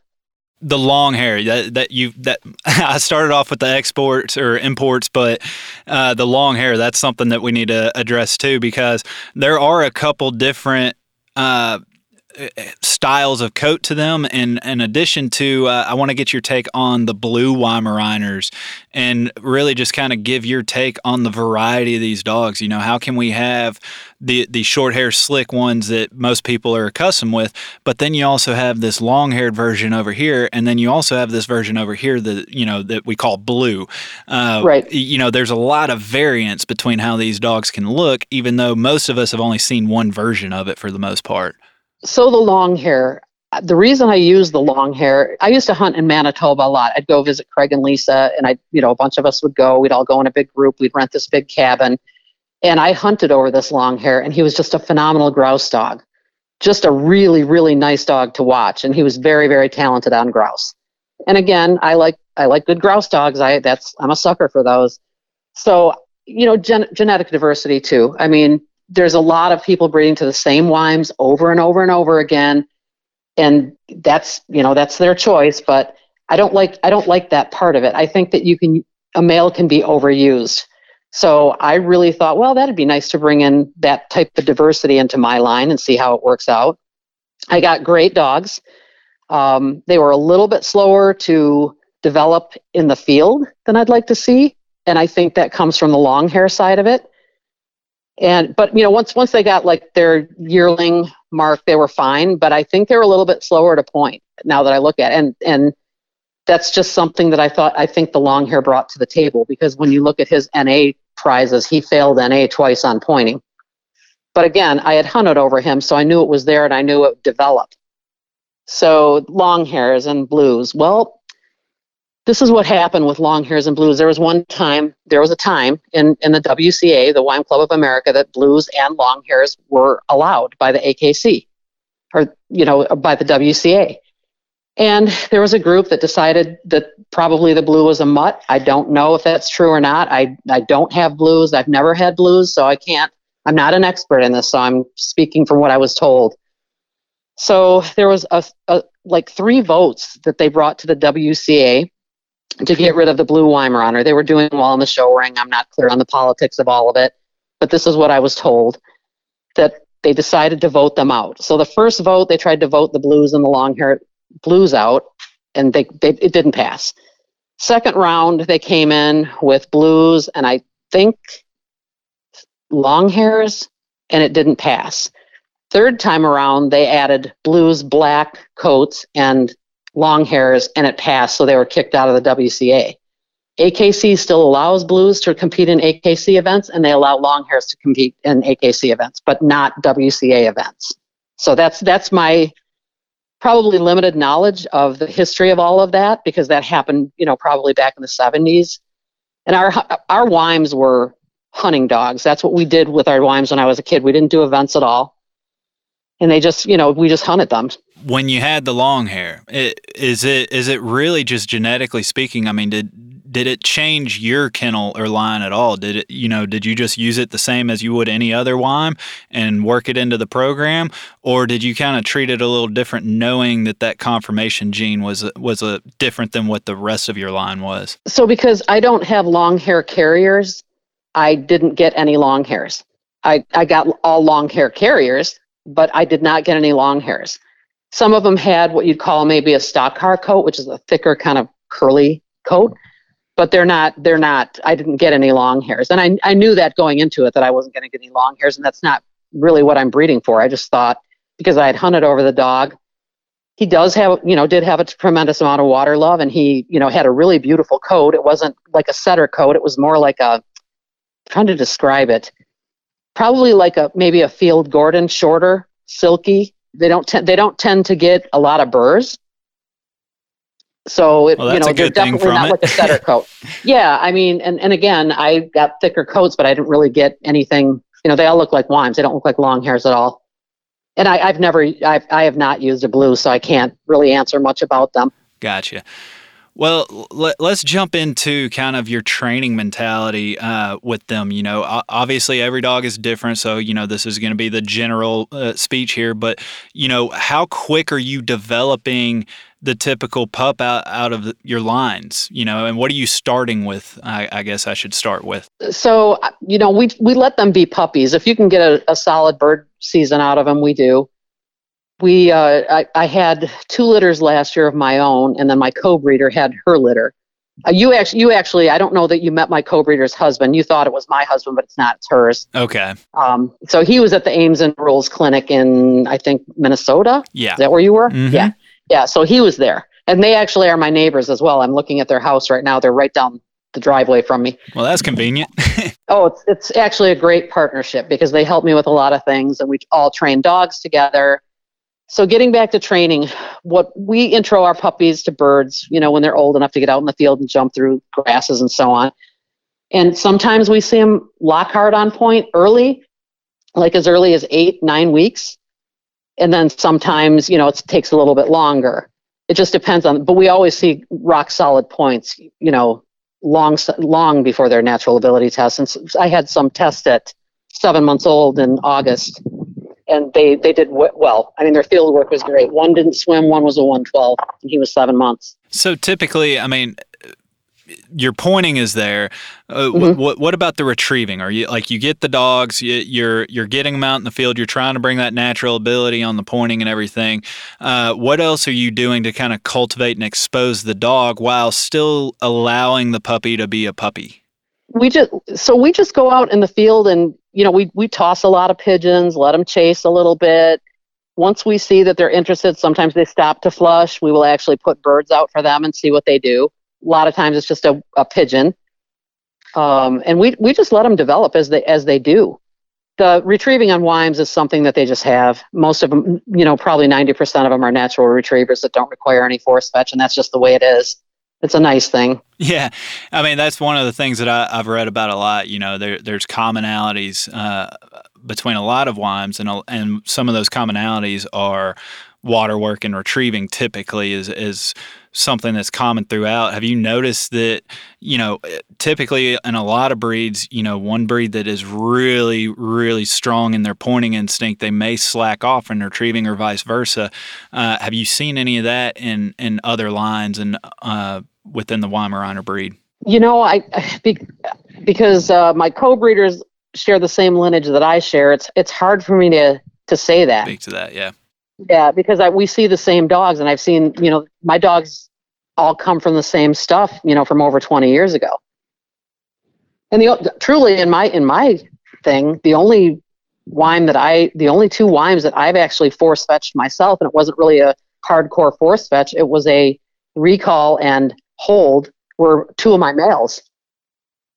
The long hair that that you that I started off with the exports or imports, but uh, the long hair that's something that we need to address too because there are a couple different uh, styles of coat to them. And in addition to, uh, I want to get your take on the blue Weimaraners and really just kind of give your take on the variety of these dogs. You know, how can we have the the short hair slick ones that most people are accustomed with, but then you also have this long haired version over here, and then you also have this version over here that you know that we call blue. Uh, right. You know, there's a lot of variance between how these dogs can look, even though most of us have only seen one version of it for the most part. So the long hair. Uh, the reason I use the long hair, I used to hunt in Manitoba a lot. I'd go visit Craig and Lisa, and I, you know, a bunch of us would go. We'd all go in a big group. We'd rent this big cabin, and I hunted over this long hair, and he was just a phenomenal grouse dog, just a really, really nice dog to watch. And he was very, very talented on grouse. And again, I like I like good grouse dogs. I that's I'm a sucker for those. So you know, gen- genetic diversity too. I mean, there's a lot of people breeding to the same Weims over and over and over again, and that's you know that's their choice. But I don't like I don't like that part of it. I think that you can a male can be overused. So I really thought, well, that'd be nice to bring in that type of diversity into my line and see how it works out. I got great dogs. Um, they were a little bit slower to develop in the field than I'd like to see, and I think that comes from the long hair side of it and but you know once once they got like their yearling mark they were fine but i think they're a little bit slower to point now that i look at it. and and that's just something that i thought i think the long hair brought to the table because when you look at his NA prizes he failed NA twice on pointing. But again i had hunted over him so i knew it was there and i knew it developed so long hairs and blues. Well this is what happened with long hairs and blues. There was one time, there was a time in, in the WCA, the Weim Club of America, that blues and long hairs were allowed by the AKC or, you know, by the WCA. And there was a group that decided that probably the blue was a mutt. I don't know if that's true or not. I, I don't have blues. I've never had blues, so I can't, I'm not an expert in this, so I'm speaking from what I was told. So there was a, a like three votes that they brought to the WCA to get rid of the blue Weimaraner. They were doing well in the show ring. I'm not clear on the politics of all of it, but this is what I was told that they decided to vote them out. So the first vote, they tried to vote the blues and the long hair blues out, and they, they it didn't pass. Second round, they came in with blues and I think long hairs, and it didn't pass. Third time around, they added blues, black coats, and long hairs and it passed, so they were kicked out of the WCA. AKC still allows blues to compete in AKC events, and they allow long hairs to compete in AKC events, but not WCA events. So that's that's my probably limited knowledge of the history of all of that because that happened, you know, probably back in the 70s. And our our Weims were hunting dogs. That's what we did with our Weims when I was a kid. We didn't do events at all, and they just, you know, we just hunted them when you had the long hair, it, is it is it really just genetically speaking? I mean, did did it change your kennel or line at all? Did it you know did you just use it the same as you would any other Weim and work it into the program, or did you kind of treat it a little different, knowing that that conformation gene was was a different than what the rest of your line was? So because I don't have long hair carriers, I didn't get any long hairs. I, I got all long hair carriers, but I did not get any long hairs. Some of them had what you'd call maybe a stockhaar coat, which is a thicker kind of curly coat, but they're not, they're not, I didn't get any long hairs. And I, I knew that going into it that I wasn't going to get any long hairs. And that's not really what I'm breeding for. I just thought because I had hunted over the dog, he does have, you know, did have a tremendous amount of water love and he, you know, had a really beautiful coat. It wasn't like a setter coat. It was more like a, trying to describe it, probably like a, maybe a field Gordon, shorter, silky, they don't tend they don't tend to get a lot of burrs. So it, well, you know, they're definitely not it. like a setter coat. Yeah, I mean, and, and again, I got thicker coats, but I didn't really get anything. You know, they all look like Weims. They don't look like long hairs at all. And I, I've never, I've, I have not used a blue, so I can't really answer much about them. Gotcha. Well, let, us jump into kind of your training mentality uh, with them. You know, obviously every dog is different, so you know this is going to be the general uh, speech here. But you know, how quick are you developing the typical pup out, out of the, your lines? You know, and what are you starting with? I, I, guess I should start with. So uh, you know, we we let them be puppies. If you can get a, a solid bird season out of them, we do we uh, I, I, had two litters last year of my own, and then my co-breeder had her litter. Uh, you actually, you actually, I don't know that you met my co-breeder's husband. You thought it was my husband, but it's not. It's hers. Okay. Um, so he was at the Ames and Rules Clinic in, I think, Minnesota. Yeah. Is that where you were? Mm-hmm. Yeah. Yeah. So he was there, and they actually are my neighbors as well. I'm looking at their house right now. They're right down the driveway from me. Well, that's convenient. oh, it's it's actually a great partnership because they help me with a lot of things, and we all train dogs together so getting back to training, what we intro our puppies to birds, you know, when they're old enough to get out in the field and jump through grasses and so on. And sometimes we see them lock hard on point early, like as early as eight, nine weeks. And then sometimes, you know, it takes a little bit longer. It just depends on, but we always see rock solid points, you know, long, long before their natural ability test. And I had some test at seven months old in August and they they did well. I mean, their field work was great. One didn't swim, one was a 112, and he was seven months. So typically, I mean, your pointing is there. Uh, mm-hmm. what what about the retrieving? Are you like you get the dogs, you, you're you're getting them out in the field. You're trying to bring that natural ability on the pointing and everything. Uh, what else are you doing to kind of cultivate and expose the dog while still allowing the puppy to be a puppy? We just so we just go out in the field and you know, we, we toss a lot of pigeons, let them chase a little bit. Once we see that they're interested, sometimes they stop to flush. We will actually put birds out for them and see what they do. A lot of times it's just a, a pigeon. Um, and we, we just let them develop as they, as they do. The retrieving on Weims is something that they just have. Most of them, you know, probably 90% of them are natural retrievers that don't require any force fetch, and that's just the way it is it's a nice thing. Yeah, I mean that's one of the things that I, have read about a lot. You know, there, there's commonalities uh, between a lot of Weims, and and some of those commonalities are water work and retrieving. Typically, is is something that's common throughout. Have you noticed that? You know, typically in a lot of breeds, you know, one breed that is really really strong in their pointing instinct, they may slack off in retrieving, or vice versa. Uh, have you seen any of that in in other lines and uh, within the Weimaraner breed? You know, I because uh, my co-breeders share the same lineage that I share. It's it's hard for me to to say that. Speak to that, yeah. Yeah, because I, we see the same dogs, and I've seen you know my dogs all come from the same stuff, you know, from over 20 years ago. And the truly in my in my thing, the only Weim that I the only two Weims that I've actually force fetched myself, and it wasn't really a hardcore force fetch. It was a recall and hold were two of my males.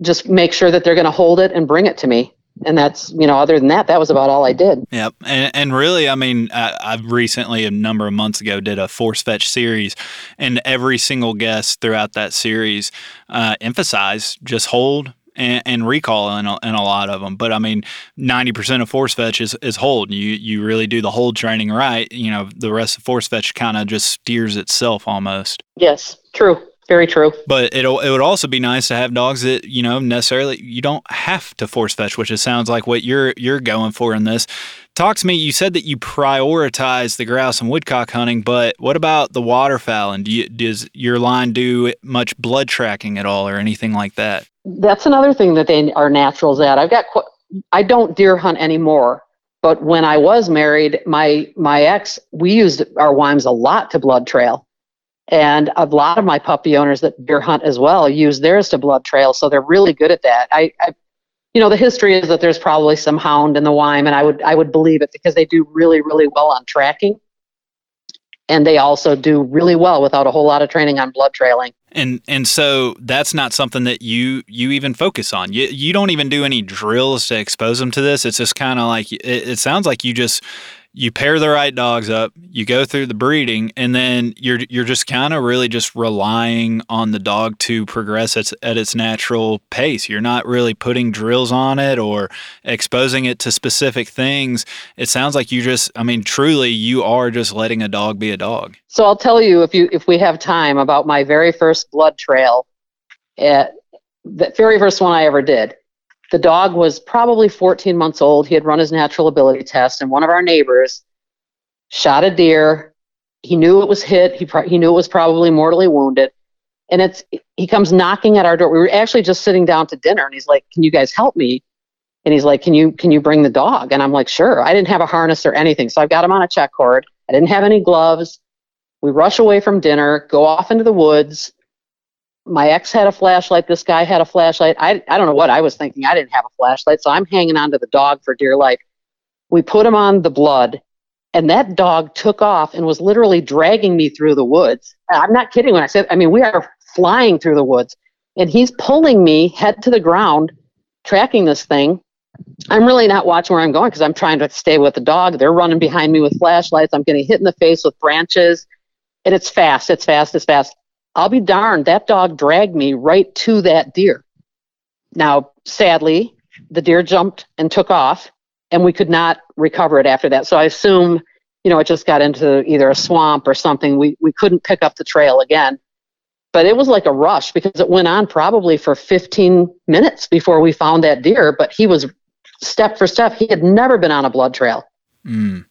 Just make sure that they're going to hold it and bring it to me. And that's, you know, other than that, that was about all I did. Yep. And, and really, I mean, I, I've recently, a number of months ago, did a force fetch series, and every single guest throughout that series uh, emphasized just hold, and, and, recall in a, in a lot of them. But I mean, 90% of force fetch is, is hold. You you really do the hold training right. You know, the rest of force fetch kind of just steers itself almost. Yes, true. Very true. But it'll it would also be nice to have dogs that you know necessarily you don't have to force fetch, which it sounds like what you're you're going for in this. Talk to me. You said that you prioritize the grouse and woodcock hunting, but what about the waterfowl? And do you, does your line do much blood tracking at all, or anything like that? That's another thing that they are naturals at. I've got I don't deer hunt anymore, but when I was married, my my ex we used our Weims a lot to blood trail and a lot of my puppy owners that deer hunt as well use theirs to blood trail, so they're really good at that. I, I you know, the history is that there's probably some hound in the Weim, and I would I would believe it because they do really really well on tracking, and they also do really well without a whole lot of training on blood trailing. And and so that's not something that you you even focus on. You you don't even do any drills to expose them to this. It's just kind of like it, it sounds like you just you pair the right dogs up, you go through the breeding, and then you're you're just kind of really just relying on the dog to progress at, at its natural pace. You're not really putting drills on it or exposing it to specific things. It sounds like you just, I mean, truly, you are just letting a dog be a dog. So I'll tell you if you if we have time about my very first blood trail, at the very first one I ever did the dog was probably 14 months old. He had run his natural ability test, and one of our neighbors shot a deer. He knew it was hit. He pro- he knew it was probably mortally wounded. And it's he comes knocking at our door. We were actually just sitting down to dinner, and he's like, "Can you guys help me?" And he's like, "Can you can you bring the dog?" And I'm like, "Sure." I didn't have a harness or anything, so I've got him on a check cord. I didn't have any gloves. We rush away from dinner, go off into the woods my ex had a flashlight. This guy had a flashlight. I, I don't know what I was thinking. I didn't have a flashlight. So I'm hanging on to the dog for dear life. We put him on the blood, and that dog took off and was literally dragging me through the woods. I'm not kidding when I said, I mean, we are flying through the woods, and he's pulling me head to the ground, tracking this thing. I'm really not watching where I'm going because I'm trying to stay with the dog. They're running behind me with flashlights. I'm getting hit in the face with branches. And it's fast, it's fast, it's fast. I'll be darned, that dog dragged me right to that deer. Now, sadly, the deer jumped and took off, and we could not recover it after that. So I assume, you know, it just got into either a swamp or something. We we couldn't pick up the trail again. But it was like a rush because it went on probably for 15 minutes before we found that deer. But he was step for step. He had never been on a blood trail. Mm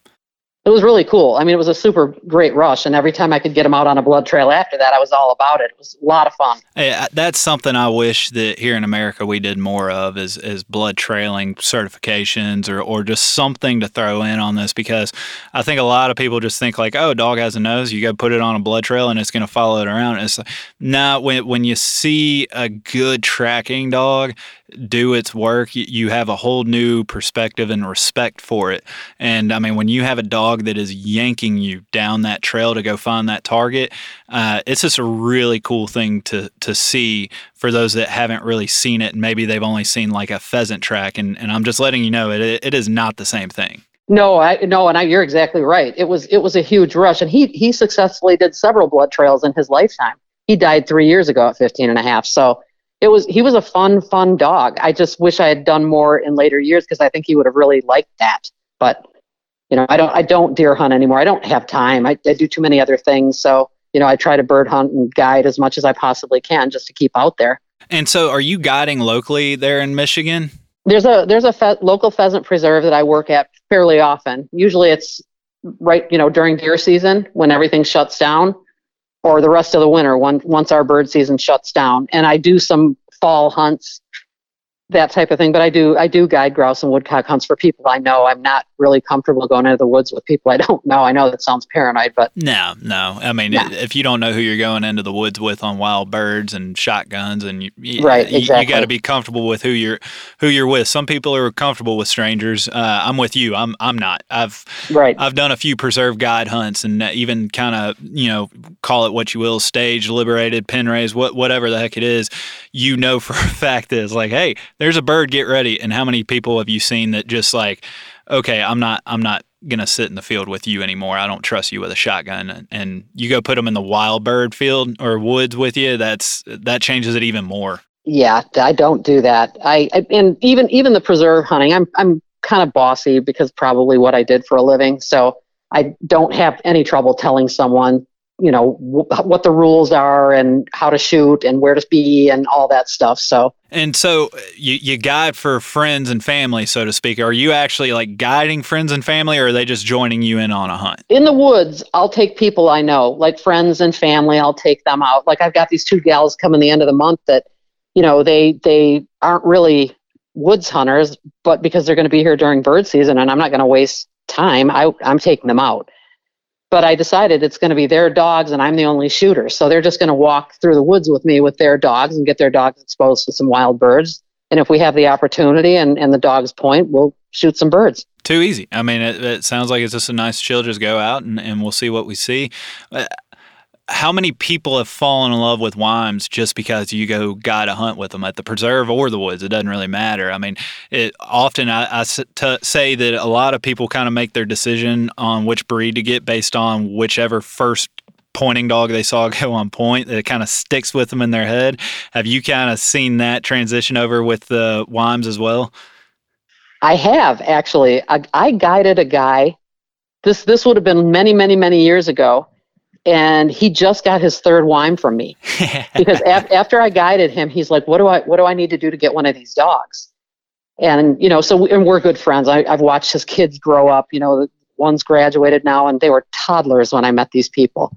it was really cool. I mean, it was a super great rush, and every time I could get him out on a blood trail after that, I was all about it. It was a lot of fun. Hey, that's something I wish that here in America we did more of is is blood trailing certifications or or just something to throw in on this because I think a lot of people just think like, oh, a dog has a nose, you go put it on a blood trail and it's going to follow it around. It's like, when when you see a good tracking dog do its work, you have a whole new perspective and respect for it. And I mean, when you have a dog that is yanking you down that trail to go find that target, uh, it's just a really cool thing to to see for those that haven't really seen it. And maybe they've only seen like a pheasant track. And, and I'm just letting you know, it, it is not the same thing. No, I no, and I, you're exactly right. It was it was a huge rush, and he he successfully did several blood trails in his lifetime. He died three years ago at 15 and a half. So it was he was a fun fun dog i just wish i had done more in later years because i think he would have really liked that but you know i don't i don't deer hunt anymore. I don't have time. I, I do too many other things. So you know i try to bird hunt and guide as much as i possibly can just to keep out there. And so are you guiding locally there in michigan? There's a there's a fe- local pheasant preserve that i work at fairly often. Usually it's right you know during deer season when everything shuts down or the rest of the winter once once our bird season shuts down. And I do some fall hunts that type of thing. But I do I do guide grouse and woodcock hunts for people I know. I'm not really comfortable going into the woods with people I don't know. I know that sounds paranoid, but no, no. I mean, if you don't know who you're going into the woods with on wild birds and shotguns, and you, right, you, exactly. you got to be comfortable with who you're who you're with. Some people are comfortable with strangers. Uh, I'm with you. I'm I'm not. I've right. I've done a few preserve guide hunts and even kind of you know call it what you will, stage liberated, pen raised, what whatever the heck it is. You know for a fact that it's like, hey there's a bird, get ready. And how many people have you seen that just like, okay, I'm not, I'm not gonna sit in the field with you anymore. I don't trust you with a shotgun. And you go put them in the wild bird field or woods with you. That's that changes it even more. Yeah, I don't do that. I, I and even even the preserve hunting, I'm I'm kind of bossy because probably what I did for a living. So I don't have any trouble telling someone you know what the rules are and how to shoot and where to be and all that stuff so. And so you, you guide for friends and family so to speak. Are you actually like guiding friends and family or are they just joining you in on a hunt? In the woods i'll take people i know like friends and family i'll take them out. Like i've got these two gals coming the end of the month that you know they they aren't really woods hunters but because they're going to be here during bird season and i'm not going to waste time I, i'm taking them out but I decided it's going to be their dogs and I'm the only shooter. So they're just going to walk through the woods with me with their dogs and get their dogs exposed to some wild birds. And if we have the opportunity and, and the dogs point, we'll shoot some birds. Too easy. I mean, it, it sounds like it's just a nice chill, just go out and, and we'll see what we see. Uh, How many people have fallen in love with Weims just because you go guide a hunt with them at the preserve or the woods? It doesn't really matter. I mean, it often I, say that a lot of people kind of make their decision on which breed to get based on whichever first pointing dog they saw go on point that kind of sticks with them in their head. Have you kind of seen that transition over with the Weims as well? I have actually. I, I guided a guy. This this would have been many many many years ago, and he just got his third Weim from me because af- after I guided him, he's like, "What do I what do I need to do to get one of these dogs?" And you know, so we, and we're good friends. I, I've watched his kids grow up. You know, one's graduated now, and they were toddlers when I met these people.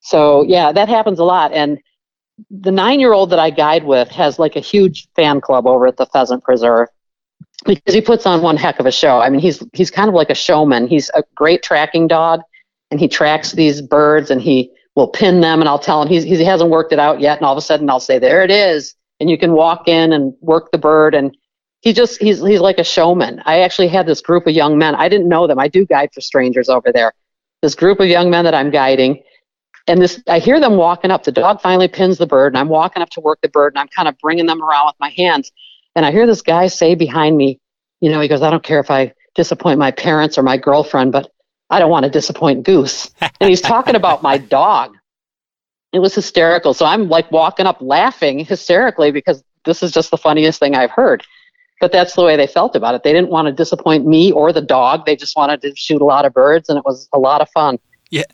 So yeah, that happens a lot. And the nine year old that I guide with has like a huge fan club over at the Pheasant Preserve because he puts on one heck of a show. I mean, he's he's kind of like a showman. He's a great tracking dog, and he tracks these birds and he will pin them. And I'll tell him he's, he hasn't worked it out yet, and all of a sudden I'll say, "There it is," and you can walk in and work the bird. And he just he's he's like a showman. I actually had this group of young men. I didn't know them. I do guide for strangers over there. This group of young men that I'm guiding and this i hear them walking up the dog finally pins the bird and i'm walking up to work the bird and i'm kind of bringing them around with my hands and i hear this guy say behind me you know he goes i don't care if i disappoint my parents or my girlfriend but i don't want to disappoint goose. And he's talking about my dog. It was hysterical. So i'm like walking up laughing hysterically because this is just the funniest thing i've heard. But that's the way they felt about it. They didn't want to disappoint me or the dog. They just wanted to shoot a lot of birds and it was a lot of fun yeah,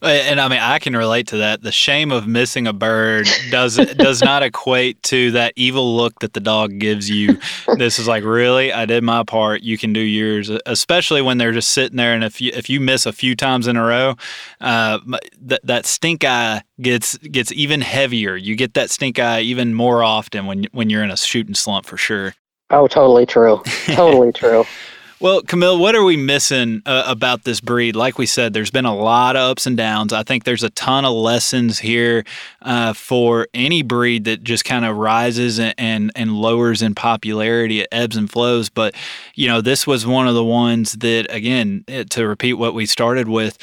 and I mean I can relate to that. The shame of missing a bird does does not equate to that evil look that the dog gives you. This is like really, I did my part. You can do yours, especially when they're just sitting there. And if you if you miss a few times in a row, uh, that that stink eye gets gets even heavier. You get that stink eye even more often when when you're in a shooting slump for sure. Oh, totally true. Totally true. Well, Camille, what are we missing uh, about this breed? Like we said, there's been a lot of ups and downs. I think there's a ton of lessons here uh, for any breed that just kind of rises and, and, and lowers in popularity. It ebbs and flows. But, you know, this was one of the ones that, again, to repeat what we started with,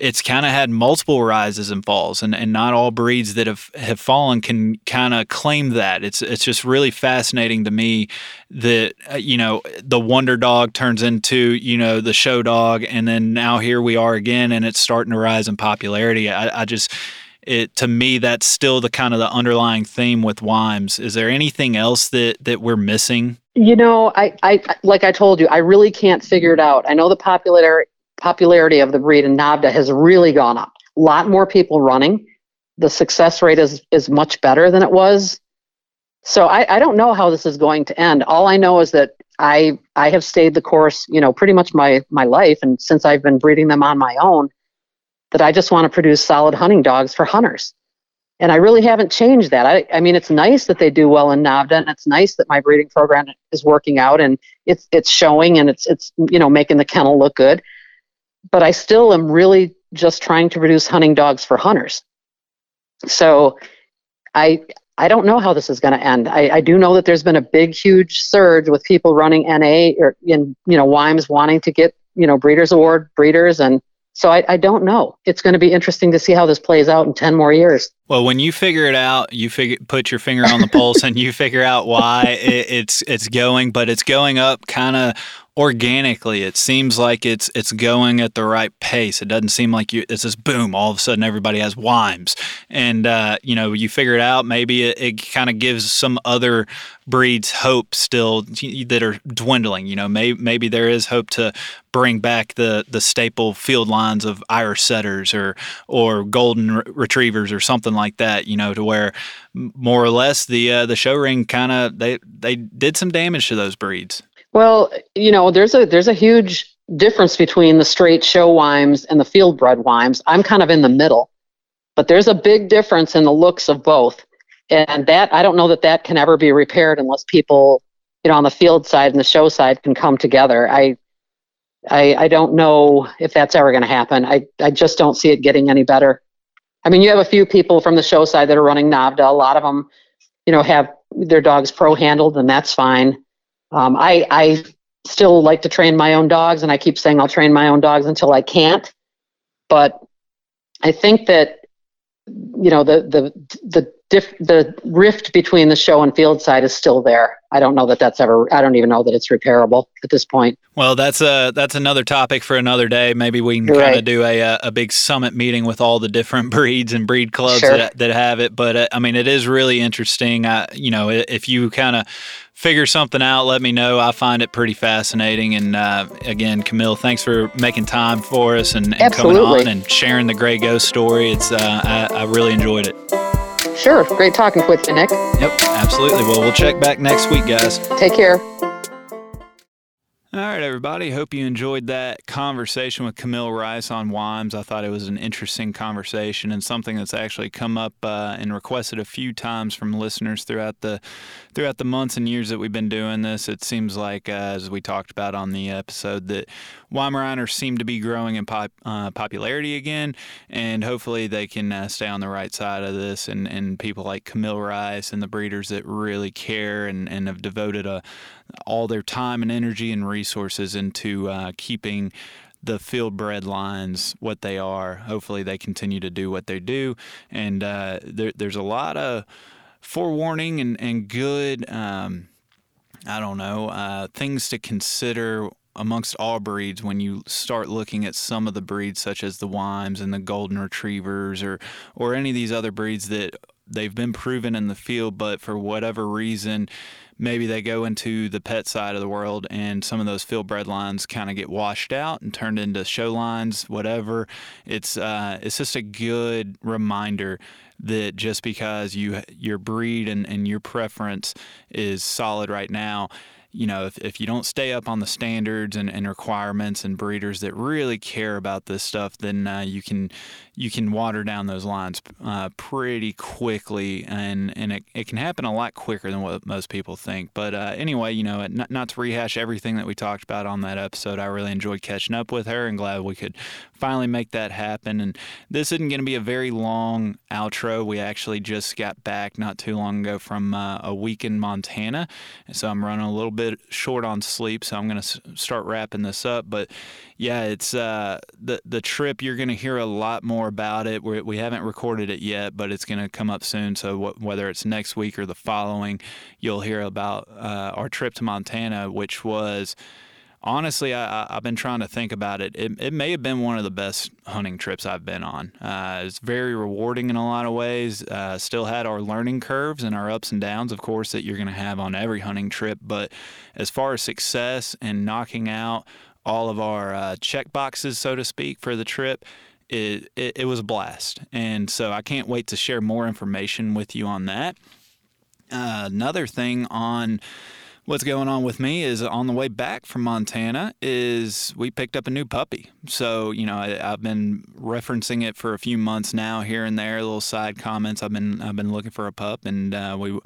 it's kind of had multiple rises and falls, and, and not all breeds that have, have fallen can kind of claim that. It's it's just really fascinating to me that uh, you know the wonder dog turns into you know the show dog, and then now here we are again, and it's starting to rise in popularity. I, I just it to me that's still the kind of the underlying theme with Weims. Is there anything else that that we're missing? You know, I, I like I told you, I really can't figure it out. I know the popularity popularity of the breed in NAVHDA has really gone up. A lot more people running. The success rate is is much better than it was. So I, I don't know how this is going to end. All I know is that I I have stayed the course, you know, pretty much my my life, and since I've been breeding them on my own, that I just want to produce solid hunting dogs for hunters. And I really haven't changed that. I, I mean, it's nice that they do well in NAVHDA, and it's nice that my breeding program is working out, and it's it's showing, and it's it's you know making the kennel look good but I still am really just trying to produce hunting dogs for hunters. So I I don't know how this is going to end. I, I do know that there's been a big, huge surge with people running NA or in you know Weims wanting to get you know Breeders Award breeders, and so I, I don't know. It's going to be interesting to see how this plays out in ten more years. Well, when you figure it out, you figure put your finger on the pulse and you figure out why it, it's it's going, but it's going up kind of organically. It seems like it's it's going at the right pace. It doesn't seem like you it's just boom. All of a sudden, everybody has Weims, and uh, you know you figure it out. Maybe it, it kind of gives some other breeds hope still that are dwindling. You know, maybe maybe there is hope to bring back the the staple field lines of Irish setters or or golden re- retrievers or something like that. You know, to where more or less the uh, the show ring kind of they they did some damage to those breeds. Well, you know, there's a there's a huge difference between the straight show Weims and the field bred Weims. I'm kind of in the middle, but there's a big difference in the looks of both, and that I don't know that that can ever be repaired unless people, you know, on the field side and the show side can come together. I I, I don't know if that's ever going to happen. I, I just don't see it getting any better. I mean, you have a few people from the show side that are running NAVHDA. A lot of them, you know, have their dogs pro handled, and that's fine. Um, I, I still like to train my own dogs, and I keep saying I'll train my own dogs until I can't. But I think that you know the the the diff, the rift between the show and field side is still there. I don't know that that's ever. I don't even know that it's repairable at this point. Well, that's a that's another topic for another day. Maybe we can kind of right. do a uh, a big summit meeting with all the different breeds and breed clubs sure. that, that have it. But uh, I mean, it is really interesting. I, you know, if you kind of figure something out, let me know. I find it pretty fascinating. And uh, again, Camille, thanks for making time for us and, and coming on and sharing the Gray Ghost story. It's uh, I, I really enjoyed it. Sure. Great talking with you, Nick. Yep, absolutely. Well, we'll check back next week, guys. Take care. All right, everybody. Hope you enjoyed that conversation with Camille Rice on Weims. I thought it was an interesting conversation and something that's actually come up uh, and requested a few times from listeners throughout the throughout the months and years that we've been doing this. It seems like, uh, as we talked about on the episode, that Weimaraners seem to be growing in pop, uh, popularity again, and hopefully they can uh, stay on the right side of this. And, and people like Camille Rice and the breeders that really care and, and have devoted a all their time and energy and resources into uh, keeping the field bred lines what they are. Hopefully, they continue to do what they do. And uh, there, there's a lot of forewarning and, and good, um, I don't know, uh, things to consider amongst all breeds when you start looking at some of the breeds such as the Weims and the Golden Retrievers or or any of these other breeds that they've been proven in the field but for whatever reason maybe they go into the pet side of the world and some of those field bred lines kind of get washed out and turned into show lines, whatever. It's uh, it's just a good reminder that just because you your breed and, and your preference is solid right now you know, if, if you don't stay up on the standards and, and requirements and breeders that really care about this stuff, then uh, you can you can water down those lines uh, pretty quickly, and and it, it can happen a lot quicker than what most people think. But uh, anyway, you know, not, not to rehash everything that we talked about on that episode, I really enjoyed catching up with her, and glad we could finally make that happen. And this isn't going to be a very long outro. We actually just got back not too long ago from uh, a week in Montana, so I'm running a little bit short on sleep. So I'm going to start wrapping this up. But yeah, it's uh, the the trip. You're going to hear a lot more about it. We're, we have not recorded it yet, but it's going to come up soon. So wh- whether it's next week or the following, you'll hear about uh, our trip to Montana, which was honestly, I, have been trying to think about it. it. it. may have been one of the best hunting trips I've been on. Uh, it's very rewarding in a lot of ways. Uh, still had our learning curves and our ups and downs, of course, that you're going to have on every hunting trip. But as far as success and knocking out all of our uh, check boxes, so to speak, for the trip, it, it, it was a blast. And so I can't wait to share more information with you on that. Uh, another thing on what's going on with me is on the way back from Montana is we picked up a new puppy. So, you know, I, have been referencing it for a few months now here and there, little side comments. I've been I've been looking for a pup and uh, we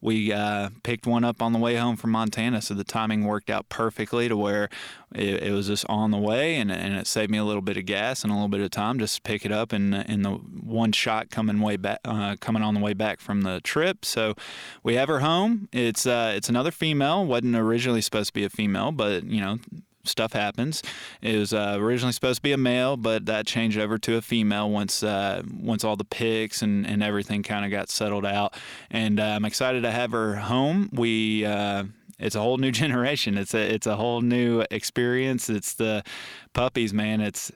we uh, picked one up on the way home from Montana, so the timing worked out perfectly to where it, it, was just on the way, and, and it saved me a little bit of gas and a little bit of time just to pick it up in in the one shot coming way back, uh, coming on the way back from the trip. So we have her home. It's uh, it's another female. wasn't originally supposed to be a female, but you know stuff happens. It was uh, originally supposed to be a male, but that changed over to a female once uh, once all the pics and, and everything kind of got settled out. And uh, I'm excited to have her home. We uh, it's a whole new generation. It's a it's a whole new experience. It's the puppies, man. It's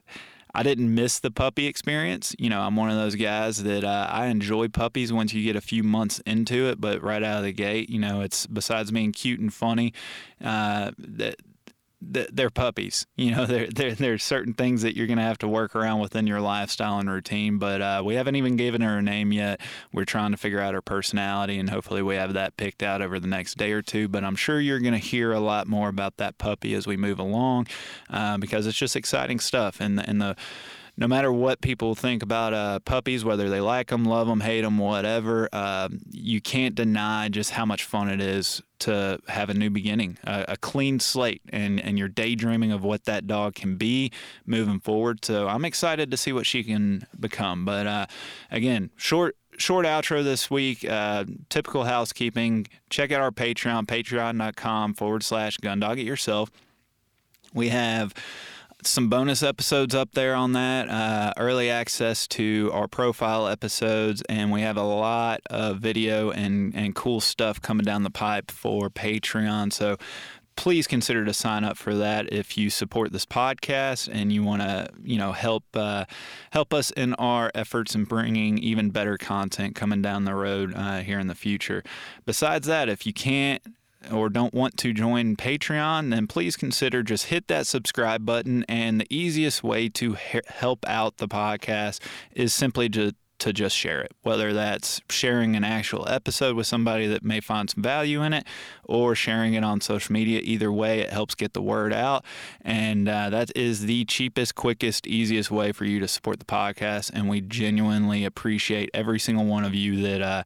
I didn't miss the puppy experience. You know, I'm one of those guys that uh, I enjoy puppies once you get a few months into it, but right out of the gate, you know, it's besides being cute and funny, uh, that they're puppies. You know, there there there's certain things that you're going to have to work around within your lifestyle and routine. But uh, we haven't even given her a name yet. We're trying to figure out her personality, and hopefully we have that picked out over the next day or two. But I'm sure you're going to hear a lot more about that puppy as we move along, uh, because it's just exciting stuff. And and the no matter what people think about uh, puppies, whether they like them, love them, hate them, whatever, uh, you can't deny just how much fun it is to have a new beginning, a, a, clean slate, and, and you're daydreaming of what that dog can be moving forward. So I'm excited to see what she can become. But uh, again, short short outro this week. Uh, typical housekeeping. Check out our Patreon, patreon.com forward slash gundog it yourself. We have some bonus episodes up there on that, uh, early access to our profile episodes, and we have a lot of video and, and cool stuff coming down the pipe for Patreon. So please consider to sign up for that if you support this podcast and you want to you know help uh, help us in our efforts in bringing even better content coming down the road uh, here in the future besides that if you can't or don't want to join Patreon, then please consider just hit that subscribe button. And the easiest way to he- help out the podcast is simply to to just share it, whether that's sharing an actual episode with somebody that may find some value in it or sharing it on social media. Either way, it helps get the word out. And uh, that is the cheapest, quickest, easiest way for you to support the podcast. And we genuinely appreciate every single one of you that, uh,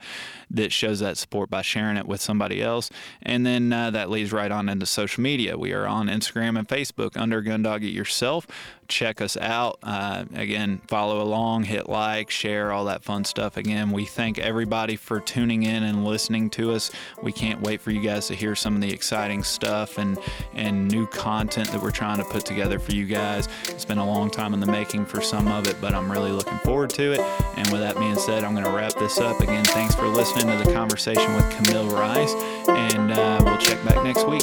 that shows that support by sharing it with somebody else. And then uh, that leads right on into social media. We are on Instagram and Facebook under Gundog It Yourself check us out. Uh, again, follow along, hit like, share, all that fun stuff. Again, we thank everybody for tuning in and listening to us. We can't wait for you guys to hear some of the exciting stuff and, and new content that we're trying to put together for you guys. It's been a long time in the making for some of it, but I'm really looking forward to it. And with that being said, I'm going to wrap this up. Again, thanks for listening to the conversation with Camille Rice, and uh, we'll check back next week.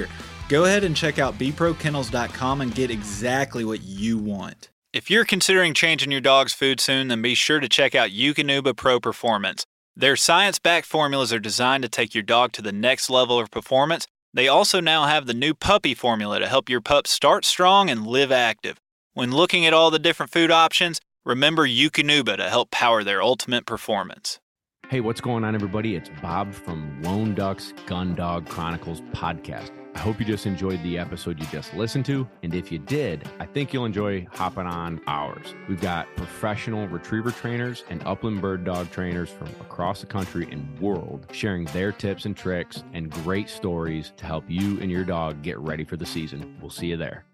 Go ahead and check out bprokennels.com and get exactly what you want. If you're considering changing your dog's food soon, then be sure to check out Eukanuba Pro Performance. Their science backed formulas are designed to take your dog to the next level of performance. They also now have the new puppy formula to help your pup start strong and live active. When looking at all the different food options, remember Eukanuba to help power their ultimate performance. Hey, what's going on, everybody? It's Bob from Lone Ducks Gun Dog Chronicles podcast. I hope you just enjoyed the episode you just listened to. And if you did, I think you'll enjoy hopping on ours. We've got professional retriever trainers and upland bird dog trainers from across the country and world sharing their tips and tricks and great stories to help you and your dog get ready for the season. We'll see you there.